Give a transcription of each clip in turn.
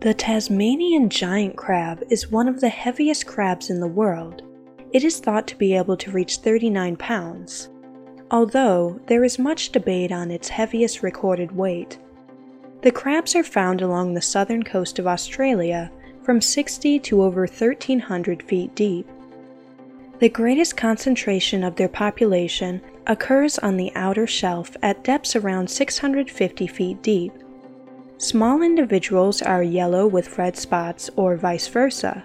The Tasmanian giant crab is one of the heaviest crabs in the world. It is thought to be able to reach 39 pounds, although there is much debate on its heaviest recorded weight. The crabs are found along the southern coast of Australia from 60 to over 1300 feet deep. The greatest concentration of their population occurs on the outer shelf at depths around 650 feet deep. Small individuals are yellow with red spots or vice versa.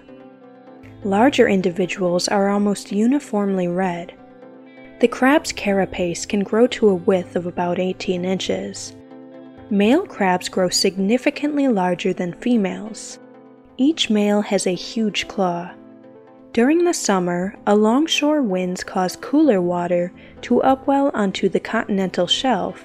Larger individuals are almost uniformly red. The crab's carapace can grow to a width of about 18 inches. Male crabs grow significantly larger than females. Each male has a huge claw. During the summer, alongshore winds cause cooler water to upwell onto the continental shelf.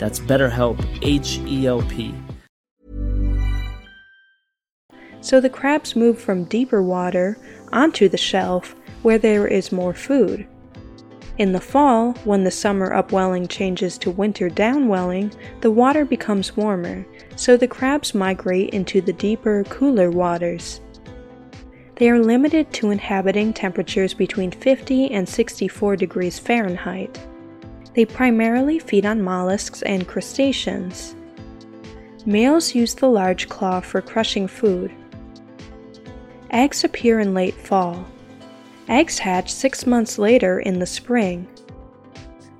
That's BetterHelp, H E L P. So the crabs move from deeper water onto the shelf where there is more food. In the fall, when the summer upwelling changes to winter downwelling, the water becomes warmer, so the crabs migrate into the deeper, cooler waters. They are limited to inhabiting temperatures between 50 and 64 degrees Fahrenheit. They primarily feed on mollusks and crustaceans. Males use the large claw for crushing food. Eggs appear in late fall. Eggs hatch six months later in the spring.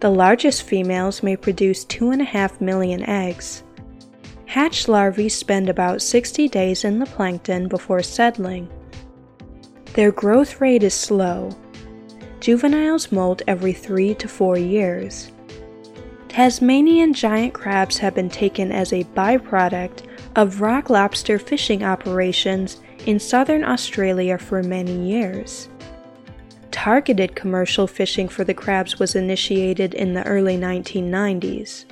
The largest females may produce 2.5 million eggs. Hatched larvae spend about 60 days in the plankton before settling. Their growth rate is slow. Juveniles molt every 3 to 4 years. Tasmanian giant crabs have been taken as a byproduct of rock lobster fishing operations in southern Australia for many years. Targeted commercial fishing for the crabs was initiated in the early 1990s.